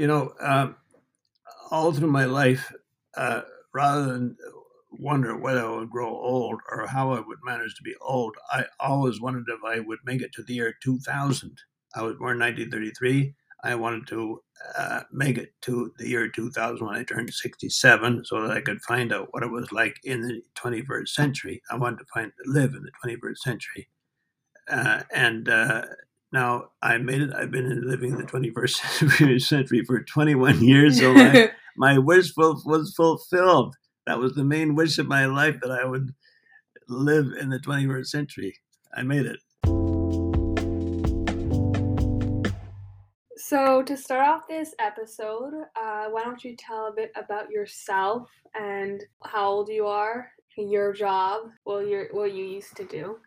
You know, um, all through my life, uh, rather than wonder whether I would grow old or how I would manage to be old, I always wondered if I would make it to the year 2000. I was born in 1933. I wanted to uh, make it to the year 2000 when I turned 67 so that I could find out what it was like in the 21st century. I wanted to find live in the 21st century. Uh, and uh, now I made it. I've been living in the 21st century for 21 years. So my, my wish was fulfilled. That was the main wish of my life that I would live in the 21st century. I made it. So, to start off this episode, uh, why don't you tell a bit about yourself and how old you are, your job, what, you what you used to do?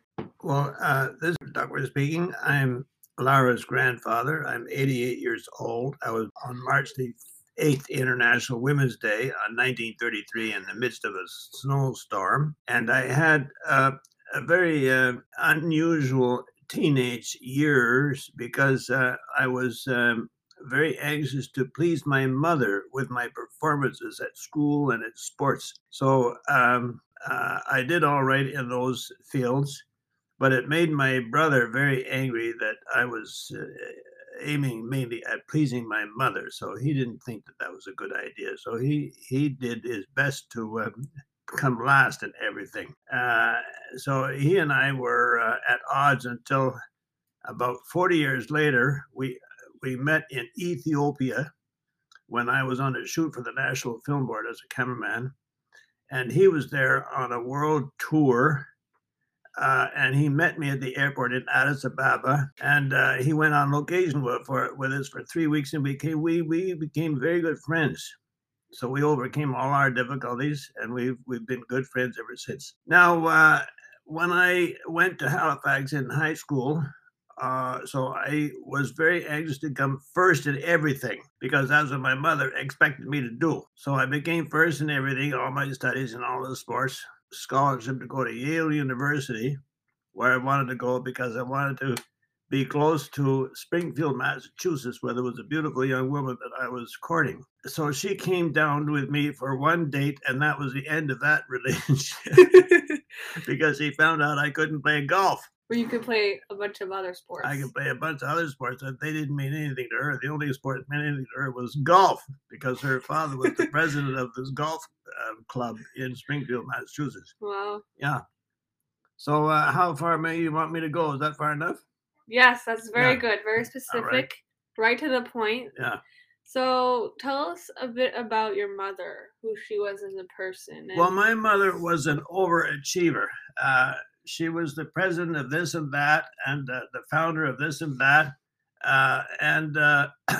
Well, uh, this is Duckworth speaking. I'm Lara's grandfather. I'm 88 years old. I was on March the 8th International Women's Day on 1933 in the midst of a snowstorm. And I had uh, a very uh, unusual teenage years because uh, I was um, very anxious to please my mother with my performances at school and at sports. So um, uh, I did all right in those fields, but it made my brother very angry that I was uh, aiming mainly at pleasing my mother. So he didn't think that that was a good idea. So he he did his best to um, come last in everything. Uh, so he and I were uh, at odds until about 40 years later. We we met in Ethiopia when I was on a shoot for the National Film Board as a cameraman, and he was there on a world tour. Uh, and he met me at the airport in Addis Ababa, and uh, he went on location with, for, with us for three weeks, and we became we we became very good friends. So we overcame all our difficulties, and we've we've been good friends ever since. Now, uh, when I went to Halifax in high school, uh, so I was very anxious to come first in everything because that's what my mother expected me to do. So I became first in everything, all my studies and all the sports. Scholarship to go to Yale University, where I wanted to go because I wanted to be close to Springfield, Massachusetts, where there was a beautiful young woman that I was courting. So she came down with me for one date, and that was the end of that relationship because he found out I couldn't play golf. Or you could play a bunch of other sports. I could play a bunch of other sports, but they didn't mean anything to her. The only sport that meant anything to her was golf because her father was the president of this golf uh, club in Springfield, Massachusetts. Wow. Yeah. So, uh, how far may you want me to go? Is that far enough? Yes, that's very yeah. good. Very specific. Right. right to the point. Yeah. So tell us a bit about your mother, who she was as a person. Well, my mother was an overachiever. Uh, she was the president of this and that, and uh, the founder of this and that uh, and uh,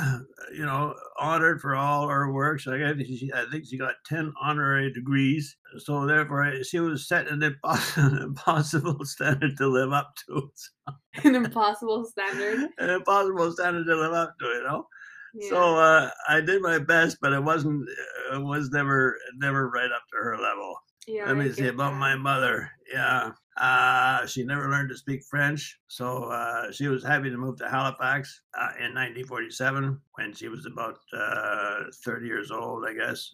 you know honored for all her works. I think she, I think she got ten honorary degrees. So therefore, she was set an impossible, impossible standard to live up to. an impossible standard. An impossible standard to live up to, you know. Yeah. So uh, I did my best, but it wasn't. It was never, never right up to her level. Yeah, Let me see about that. my mother. Yeah. Uh, she never learned to speak French, so uh, she was happy to move to Halifax uh, in 1947 when she was about uh, 30 years old, I guess.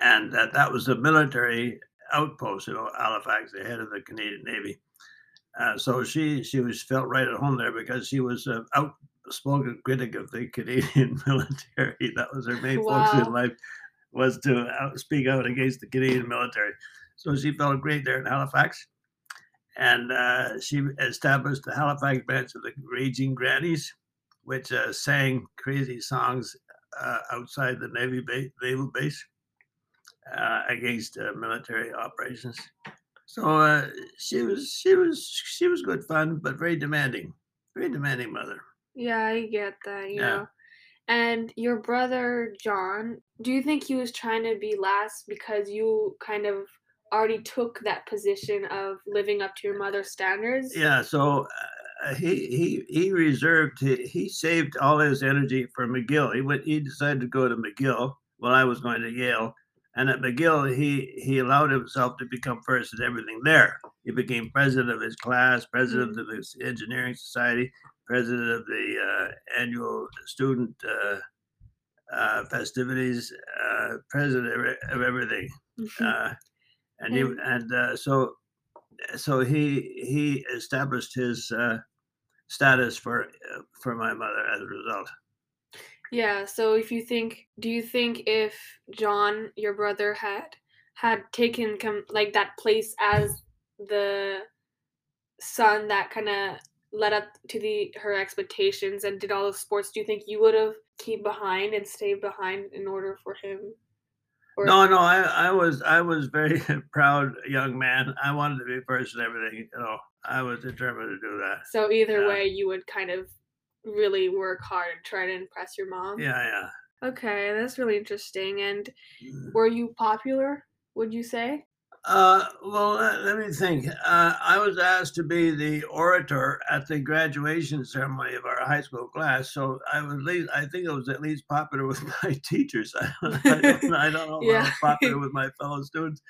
And that, that was a military outpost, you know, Halifax, the head of the Canadian Navy. Uh, so she she was felt right at home there because she was an outspoken critic of the Canadian military. That was her main wow. focus in life was to out, speak out against the Canadian military. So she felt great there in Halifax and uh, she established the Halifax branch of the Raging Grannies, which uh, sang crazy songs uh, outside the Navy base, naval base uh, against uh, military operations. So uh, she was she was she was good fun, but very demanding, very demanding mother. Yeah, I get that. You yeah. know. And your brother John, do you think he was trying to be last because you kind of already took that position of living up to your mother's standards? Yeah, so uh, he he he reserved he, he saved all his energy for McGill. He went he decided to go to McGill while I was going to Yale. And at McGill, he he allowed himself to become first in everything there. He became president of his class, president mm-hmm. of his engineering society, president of the uh, annual student uh, festivities, uh, president of, everything, Mhm. uh, and he And- and uh, so so he he established his uh, status for uh, for my mother as a result. Yeah, so if you think, do you think if John, your brother, had had taken com- like that place as the son that kind of led up to the her expectations and did all the sports, do you think you would have keep behind and stayed behind in order for him? Or No, no, I, I was I was very proud young man. I wanted to be first in everything. You know, I was determined to do that. so either Yeah. way, you would kind of really work hard and try to impress your mom. Yeah, yeah. Okay, that's really interesting. And Mm. were you popular? Would you say? Uh, well, let, let me think. Uh, I was asked to be the orator at the graduation ceremony of our high school class, so I was at least, I think I was at least popular with my teachers. I, don't- I don't, I don't know if I was popular with my fellow students.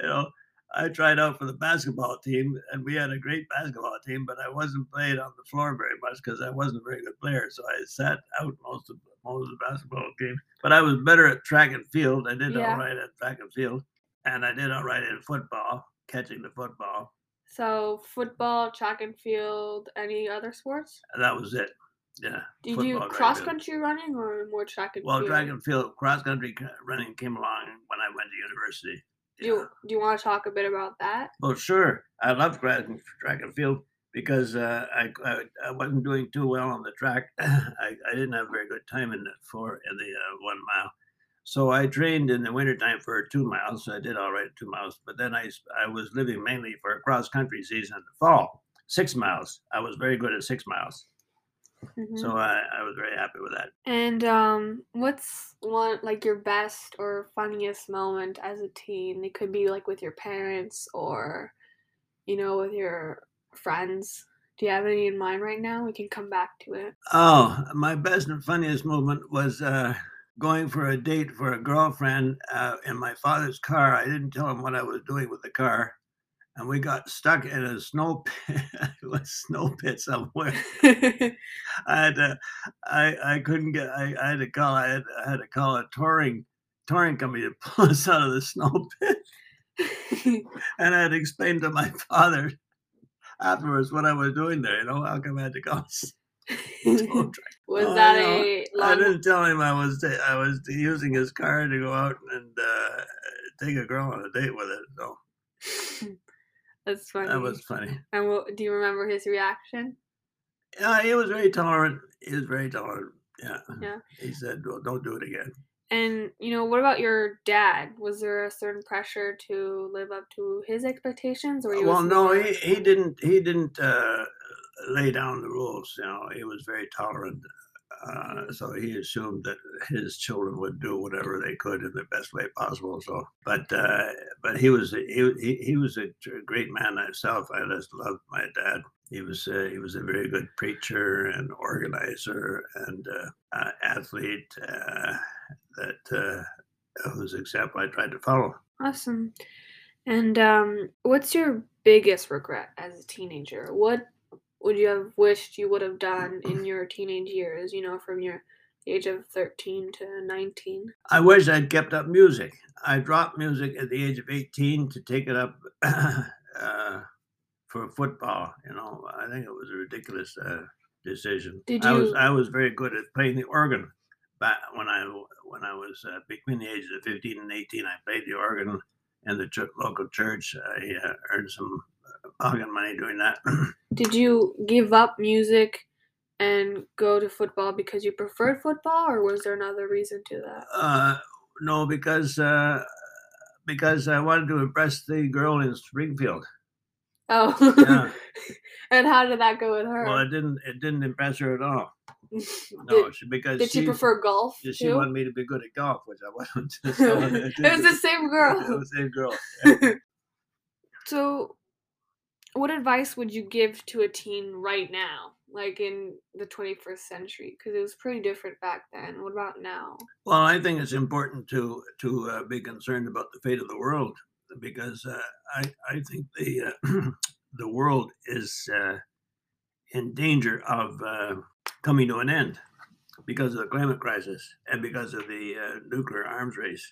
You know, I tried out for the basketball team, and we had a great basketball team, but I wasn't playing on the floor very much because I wasn't a very good player. So I sat out most of most of the basketball game. But I was better at track and field. I did Yeah. all right at track and field and I did all right in football, catching the football. So football, track and field, any other sports? That was it. Yeah. Did you cross country running or more track and Well, field? track and field, cross country running came along when I went to university. do you do you want to talk a bit about that? Well, sure. I loved track and, track and field because uh, I, I I wasn't doing too well on the track. I, I didn't have a very good time in the four in the uh, one mile. So I trained in the wintertime for two miles. So I did all right at two miles. But then I, I was living mainly for a cross country season in the fall. Six miles. I was very good at six miles. Mhm. So I, I was very happy with that. and um, what's one like your best or funniest moment as a teen? It could be like with your parents or, you know, with your friends. Do you have any in mind right now? We can come back to it. Oh, my best and funniest moment was uh, going for a date for a girlfriend uh, in my father's car. I didn't tell him what I was doing with the car, and we got stuck in a snow pit, a snow pit somewhere. I had to, I I couldn't get. I, I had to call. I had, I had to call a touring touring company to pull us out of the snow pit, and I had to explain to my father afterwards what I was doing there. You know, how come I had to call. Was Oh, that I a I long? didn't tell him I was I was using his car to go out and uh, take a girl on a date with it. So That's funny. that was funny. And what, do you remember his reaction? Yeah, he was very tolerant. He was very tolerant. Yeah. Yeah. He said, "Well, don't do it again." And you know, what about your dad? Was there a certain pressure to live up to his expectations, or well, no, he, he didn't. He didn't uh, lay down the rules. You know, he was very tolerant. Uh, so he assumed that his children would do whatever they could in the best way possible. So, but uh, but he was he, he he was a great man himself. I just loved my dad. He was uh, he was a very good preacher and organizer and uh, uh, athlete uh, that whose example I tried to follow. awesome. And um, what's your biggest regret as a teenager? What would you have wished you would have done in your teenage years? You know, from your age of thirteen to nineteen. I wish I'd kept up music. I dropped music at the age of 18 to take it up uh, for football. You know, I think it was a ridiculous uh, decision. Did I was you- I was very good at playing the organ. Back when I when I was uh, between the ages of 15 and 18, I played the organ in the ch- local church. I uh, earned some uh, pocket money doing that. Did you give up music and go to football because you preferred football, or was there another reason to that? Uh, no, because uh, because I wanted to impress the girl in Springfield. Oh, Yeah. and how did that go with her? Well, it didn't. It didn't impress her at all. did, No, she, because did she she prefer golf yeah, She too? wanted me to be good at golf, which I wasn't. so it was the same girl. It was the same girl. so, what advice would you give to a teen right now, like in the 21st century? Because it was pretty different back then. What about now? Well, I think it's important to to uh, be concerned about the fate of the world because uh, I I think the uh, the world is uh, in danger of uh, coming to an end. because of the climate crisis and because of the uh, nuclear arms race.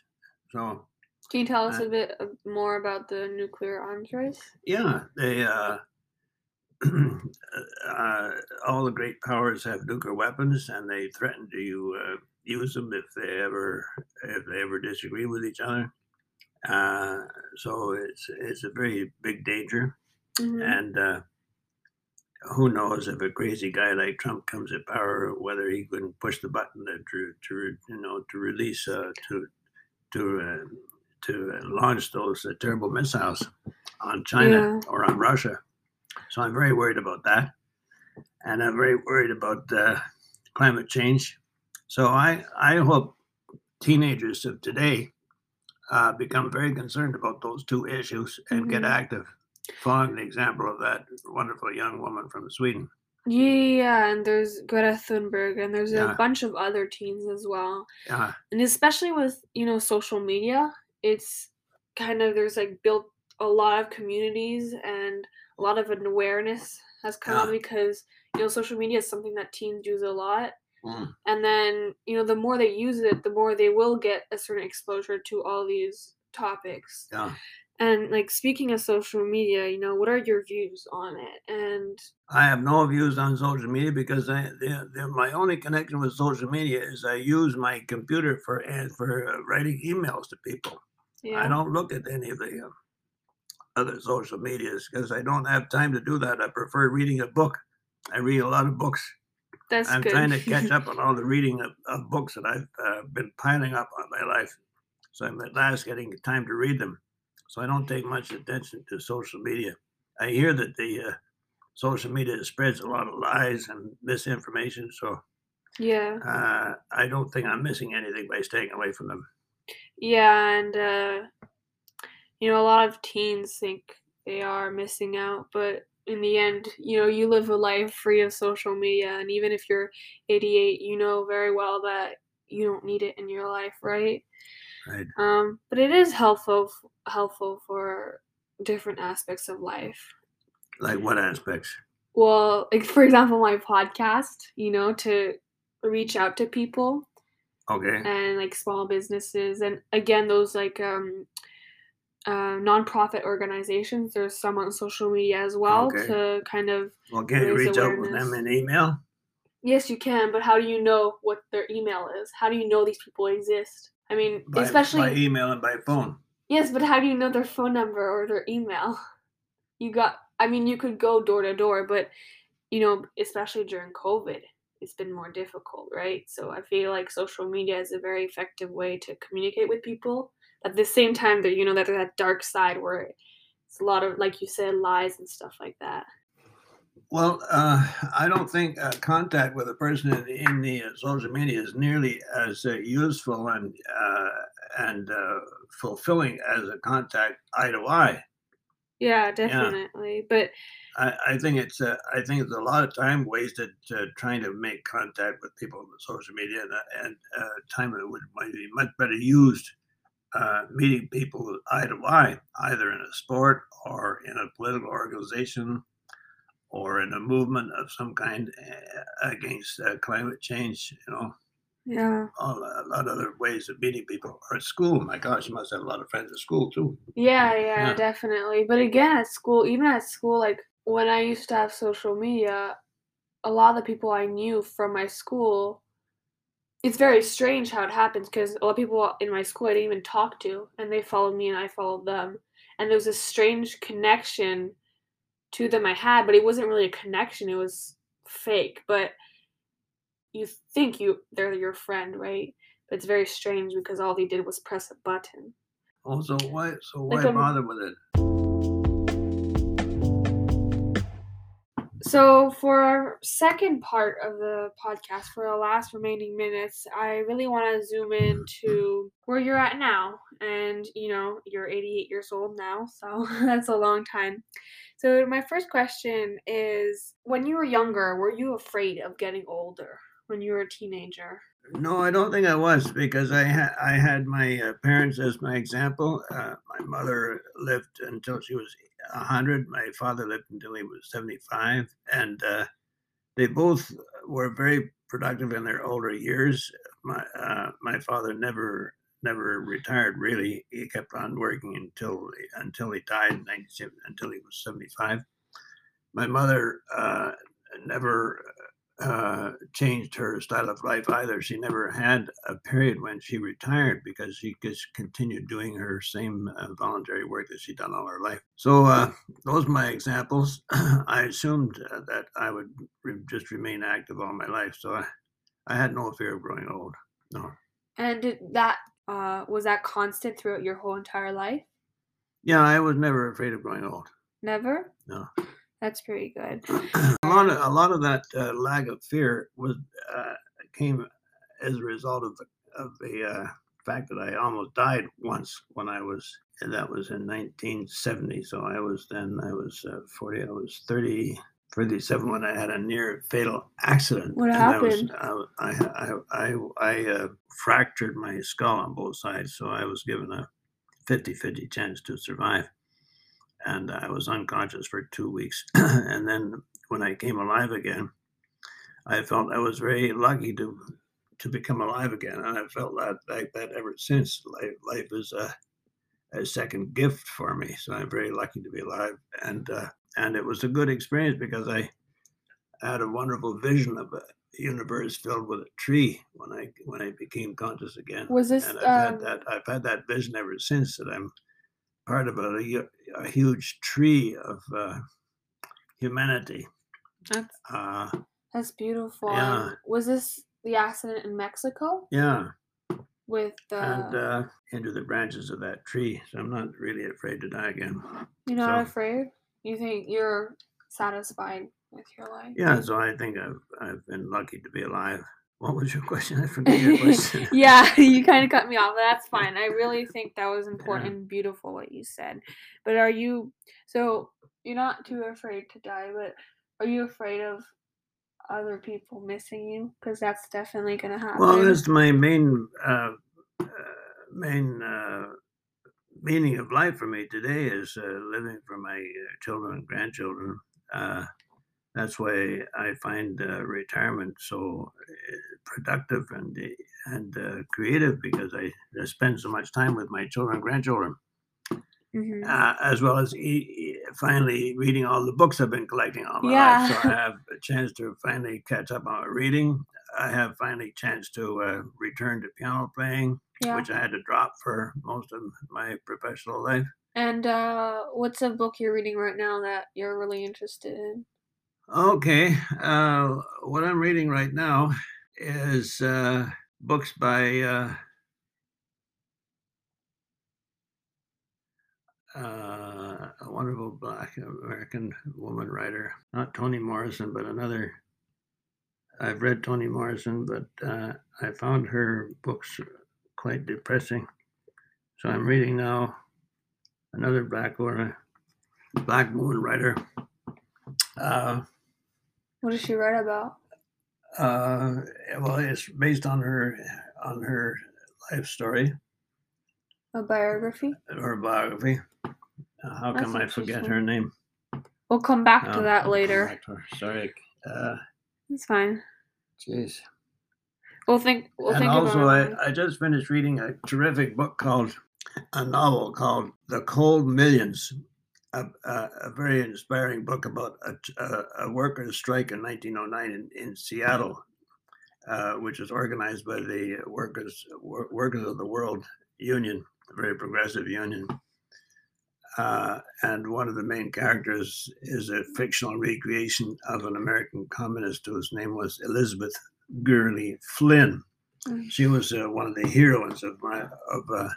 So, can you tell us uh, a bit more about the nuclear arms race? Yeah, they uh, uh, all the great powers have nuclear weapons, and they threaten to uh, use them if they ever if they ever disagree with each other. Uh, so it's it's a very big danger, Mhm. and uh, who knows if a crazy guy like Trump comes to power, whether he can push the button to to, to you know to release uh, to to uh, to launch those uh, terrible missiles on China Yeah. or on Russia. So I'm very worried about that, and I'm very worried about uh, climate change. So I I hope teenagers of today uh, become very concerned about those two issues and get Mhm. active, following the example of that wonderful young woman from Sweden. Yeah, and there's Greta Thunberg, and there's Yeah. a bunch of other teens as well. Uh, And especially with, you know, social media, it's kind of there's like built a lot of communities and a lot of an awareness has come up Yeah. because, you know, social media is something that teens use a lot. mm, And then, you know, the more they use it, the more they will get a certain exposure to all these topics. yeah. And like speaking of social media, you know, what are your views on it? And I have no views on social media because I, the, the, my only connection with social media is I use my computer for and for uh, writing emails to people. Yeah. I don't look at any of the uh, other social medias because I don't have time to do that. I prefer reading a book. I read a lot of books. That's I'm good. trying to catch up on all the reading of, of books that I've uh, been piling up on my life. So I'm at last getting time to read them. So I don't take much attention to social media. I hear that the uh, social media spreads a lot of lies and misinformation. So yeah. uh, I don't think I'm missing anything by staying away from them. Yeah, and uh, you know, a lot of teens think they are missing out, but in the end, you know, you live a life free of social media, and even if you're 88, you know very well that you don't need it in your life, right? Right. Um, but it is helpful helpful for different aspects of life. Like what aspects? Well, like for example, my podcast, you know, to reach out to people Okay. and like small businesses and again those like um uh, nonprofit organizations there's some on social media as well Okay. to kind of Well, can you reach out with them awareness. in email? yes you can but how do you know what their email is how do you know these people exist i mean By, especially by email and by phone. yes but how do you know their phone number or their email you got i mean you could go door to door but you know especially during covid it's been more difficult right? So i feel like social media is a very effective way to communicate with people. At the same time there you know that that dark side where it's a lot of like you said lies and stuff like that. Well, uh, I don't think uh, contact with a person in, in the uh, social media is nearly as uh, useful and uh, and fulfilling as a contact eye to eye. Yeah definitely but I, I think it's a, I think it's a lot of time wasted uh, trying to make contact with people on social media, and, uh, and uh, time that would might be much better used uh, meeting people eye to eye, either in a sport or in a political organization or in a movement of some kind uh, against uh, climate change. You know, yeah oh, all, a lot of other ways of meeting people. Or at school, my gosh, you must have a lot of friends at school too. Yeah, yeah, Yeah. definitely. But again, at school, even at school, like when I used to have social media, a lot of the people I knew from my school, it's very strange how it happens because a lot of people in my school I didn't even talk to, and they followed me and I followed them. And there was a strange connection to them I had, but it wasn't really a connection, it was fake. But you think you they're your friend, right? But it's very strange because all they did was press a button. Oh, also, why? So why Like, bother with it? So, for our second part of the podcast, for the last remaining minutes, I really want to zoom in to where you're at now. And, you know, you're 88 years old now, so that's a long time. So, my first question is When you were younger, were you afraid of getting older when you were a teenager? No, I don't think I was because I I had my uh, parents as my example. Uh, my mother lived until she was hundred. My father lived until he was seventy-five, and uh, they both were very productive in their older years. My uh, my father never never retired really. He kept on working until until he died in 19, until he was 75. My mother uh, never uh, changed her style of life either. She never had a period when she retired because she just continued doing her same uh, voluntary work that she'd done all her life. So uh, those are my examples. I assumed uh, that I would re- just remain active all my life, so I, I had no fear of growing old. No. And that uh, was that constant throughout your whole entire life? Yeah, I was never afraid of growing old. Never. No. That's pretty good. a lot of a lot of that uh, lack of fear was uh, came as a result of the of the uh, fact that I almost died once when I was and that was in 1970. So I was then I was uh, 40. I was 30. 37 when I had a near fatal accident. What and happened? I, was, I, I, I, I, I uh, fractured my skull on both sides, so I was given a 50 50 chance to survive and I was unconscious for two weeks. and then when I came alive again, I felt I was very lucky to to become alive again, and I felt that like that ever since. Life, life is a, a second gift for me, so I'm very lucky to be alive. And uh, and it was a good experience because I had a wonderful vision of a universe filled with a tree when I when I became conscious again. Was this, And I've um, had that I've had that vision ever since that I'm part of a, a huge tree of uh, humanity. That's Uh, that's beautiful. Yeah. Was this the accident in Mexico yeah, with the? and uh, into the branches of that tree. So I'm not really afraid to die again. you're not so- afraid. You think you're satisfied with your life? Yeah, so I think I've I've been lucky to be alive. What was your question? I forget your question. yeah, you kind of cut me off. That's fine. I really think that was important and beautiful what you said. But are you so you're not too afraid to die, but are you afraid of other people missing you? Because that's definitely gonna happen. Well, that's my main uh, uh, main uh, meaning of life for me today is uh, living for my uh, children and grandchildren. That's why I find uh, retirement so uh, productive and uh, and uh, creative because I, I spend so much time with my children and grandchildren, Mhm. uh, as well as e- finally reading all the books I've been collecting all my life. So I have a chance to finally catch up on reading. I have finally chance to uh, return to piano playing, yeah. which I had to drop for most of my professional life. And uh, what's a book you're reading right now that you're really interested in? Okay, uh, what I'm reading right now is uh, books by uh, uh, a wonderful Black American woman writer, not Toni Morrison, but another. I've read Toni Morrison, but uh, I found her books quite depressing. So I'm reading now another Black woman, Black woman writer. Uh, What does she write about? uh, well, it's based on her on her life story, A biography? her biography. Uh, how That's come I forget her name? We'll come back to Oh, that I'll later. to. Sorry. Uh, It's fine. jeez. We'll think. We'll and think also. I, I just finished reading a terrific book called a novel called The Cold Millions. A, a, a very inspiring book about a, a, a workers' strike in 1909 in, in Seattle, uh, which was organized by the workers wor- workers of the World Union, a very progressive union. Uh, and one of the main characters is a fictional recreation of an American communist whose name was Elizabeth Gurley Flynn. Mm. She was uh, one of the heroines of my of uh,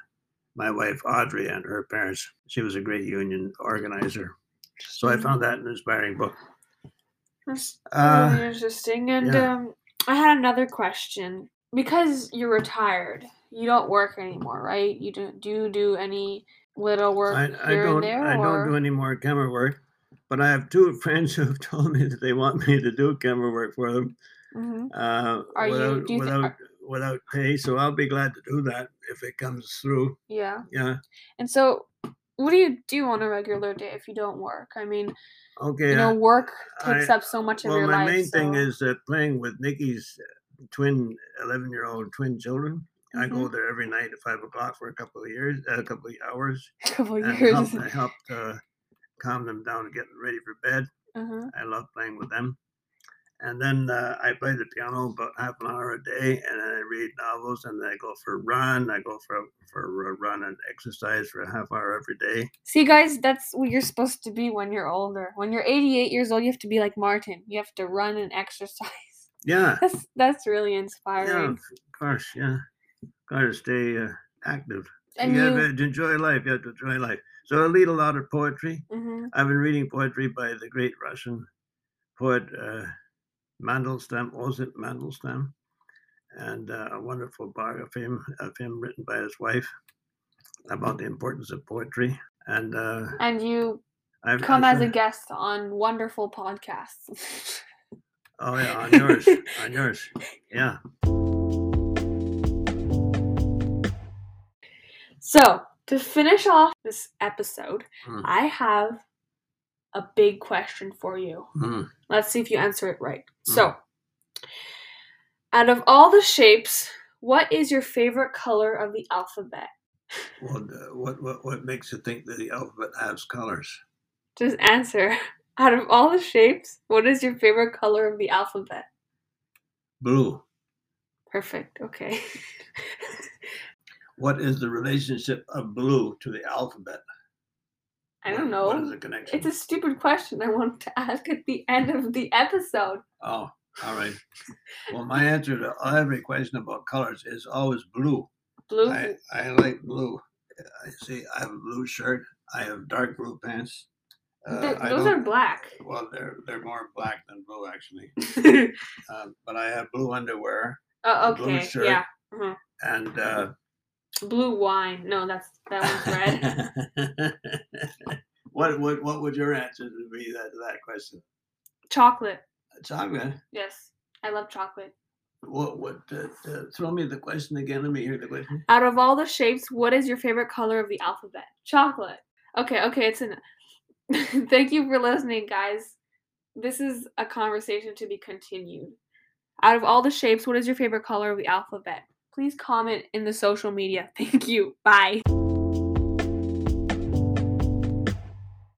my wife Audrey and her parents. She was a great union organizer. So I found that an inspiring book. That's Uh, interesting. And yeah. um, I had another question. Because you're retired, you don't work anymore, right? You don't do you do any little work I, I here don't and there, I or don't do any more camera work, but I have two friends who have told me that they want me to do camera work for them Mhm. uh, Are you- do you without are- without pay. So I'll be glad to do that if it comes through. yeah. Yeah. And so what do you do on a regular day if you don't work? I mean, Okay. you know, uh, work takes I- up so much of your life. well, my main thing is uh, playing with Nikki's uh, twin, eleven-year-old twin children. I go Mhm. there every night at five o'clock for a couple of years, a couple of hours, a couple and years. help, I helped uh, calm them down and get them ready for bed. uh-huh. I love playing with them. And then uh, I play the piano about half an hour a day, and then I read novels, and then I go for a run. I go for a, for a run and exercise for a half hour every day. See, guys, that's what you're supposed to be when you're older. When you're 88 years old, you have to be like Martin. You have to run and exercise. Yeah, That's that's really yeah, inspiring. of course, yeah. Got to stay uh, active. And you you, have to enjoy life. You have to enjoy life. So I read a lot of poetry. Mhm. I've been reading poetry by the great Russian poet uh, Mandelstam, Osip Mandelstam, and uh, a wonderful biography of him, of him written by his wife about the importance of poetry. And uh, and you I've come as a guest on wonderful podcasts. oh yeah, on yours, on yours, yeah. so to finish off this episode, Mm. I have a big question for you. Mm. Let's see if you answer it right. Mm. So, out of all the shapes, what is your favorite color of the alphabet? Well, uh, what what what makes you think that the alphabet has colors? Just answer. Out of all the shapes, what is your favorite color of the alphabet? Blue. Perfect. Okay. What is the relationship of blue to the alphabet? I don't What- What is know. the connection? It's a stupid question I wanted to ask at the end of the episode. Oh, all right. Well, my answer to every question about colors is always blue. Blue. I, I like blue. I see. I have a blue shirt. I have dark blue pants. Uh, Th- those are black. Well, they're they're more black than blue actually. Um, but I have blue underwear oh, Blue okay. shirt. Yeah. and. Uh, Blue wine. No, that's that one's red. what would what would your answer be that to that question? Chocolate. Chocolate. Yes. I love chocolate. What what? Uh, uh, throw me the question again. Let me hear the question. Out of all the shapes, what is your favorite color of the alphabet? Chocolate. Okay, okay, it's enough. Thank you for listening, guys. This is a conversation to be continued. Out of all the shapes, what is your favorite color of the alphabet? Please comment in the social media. Thank you. Bye.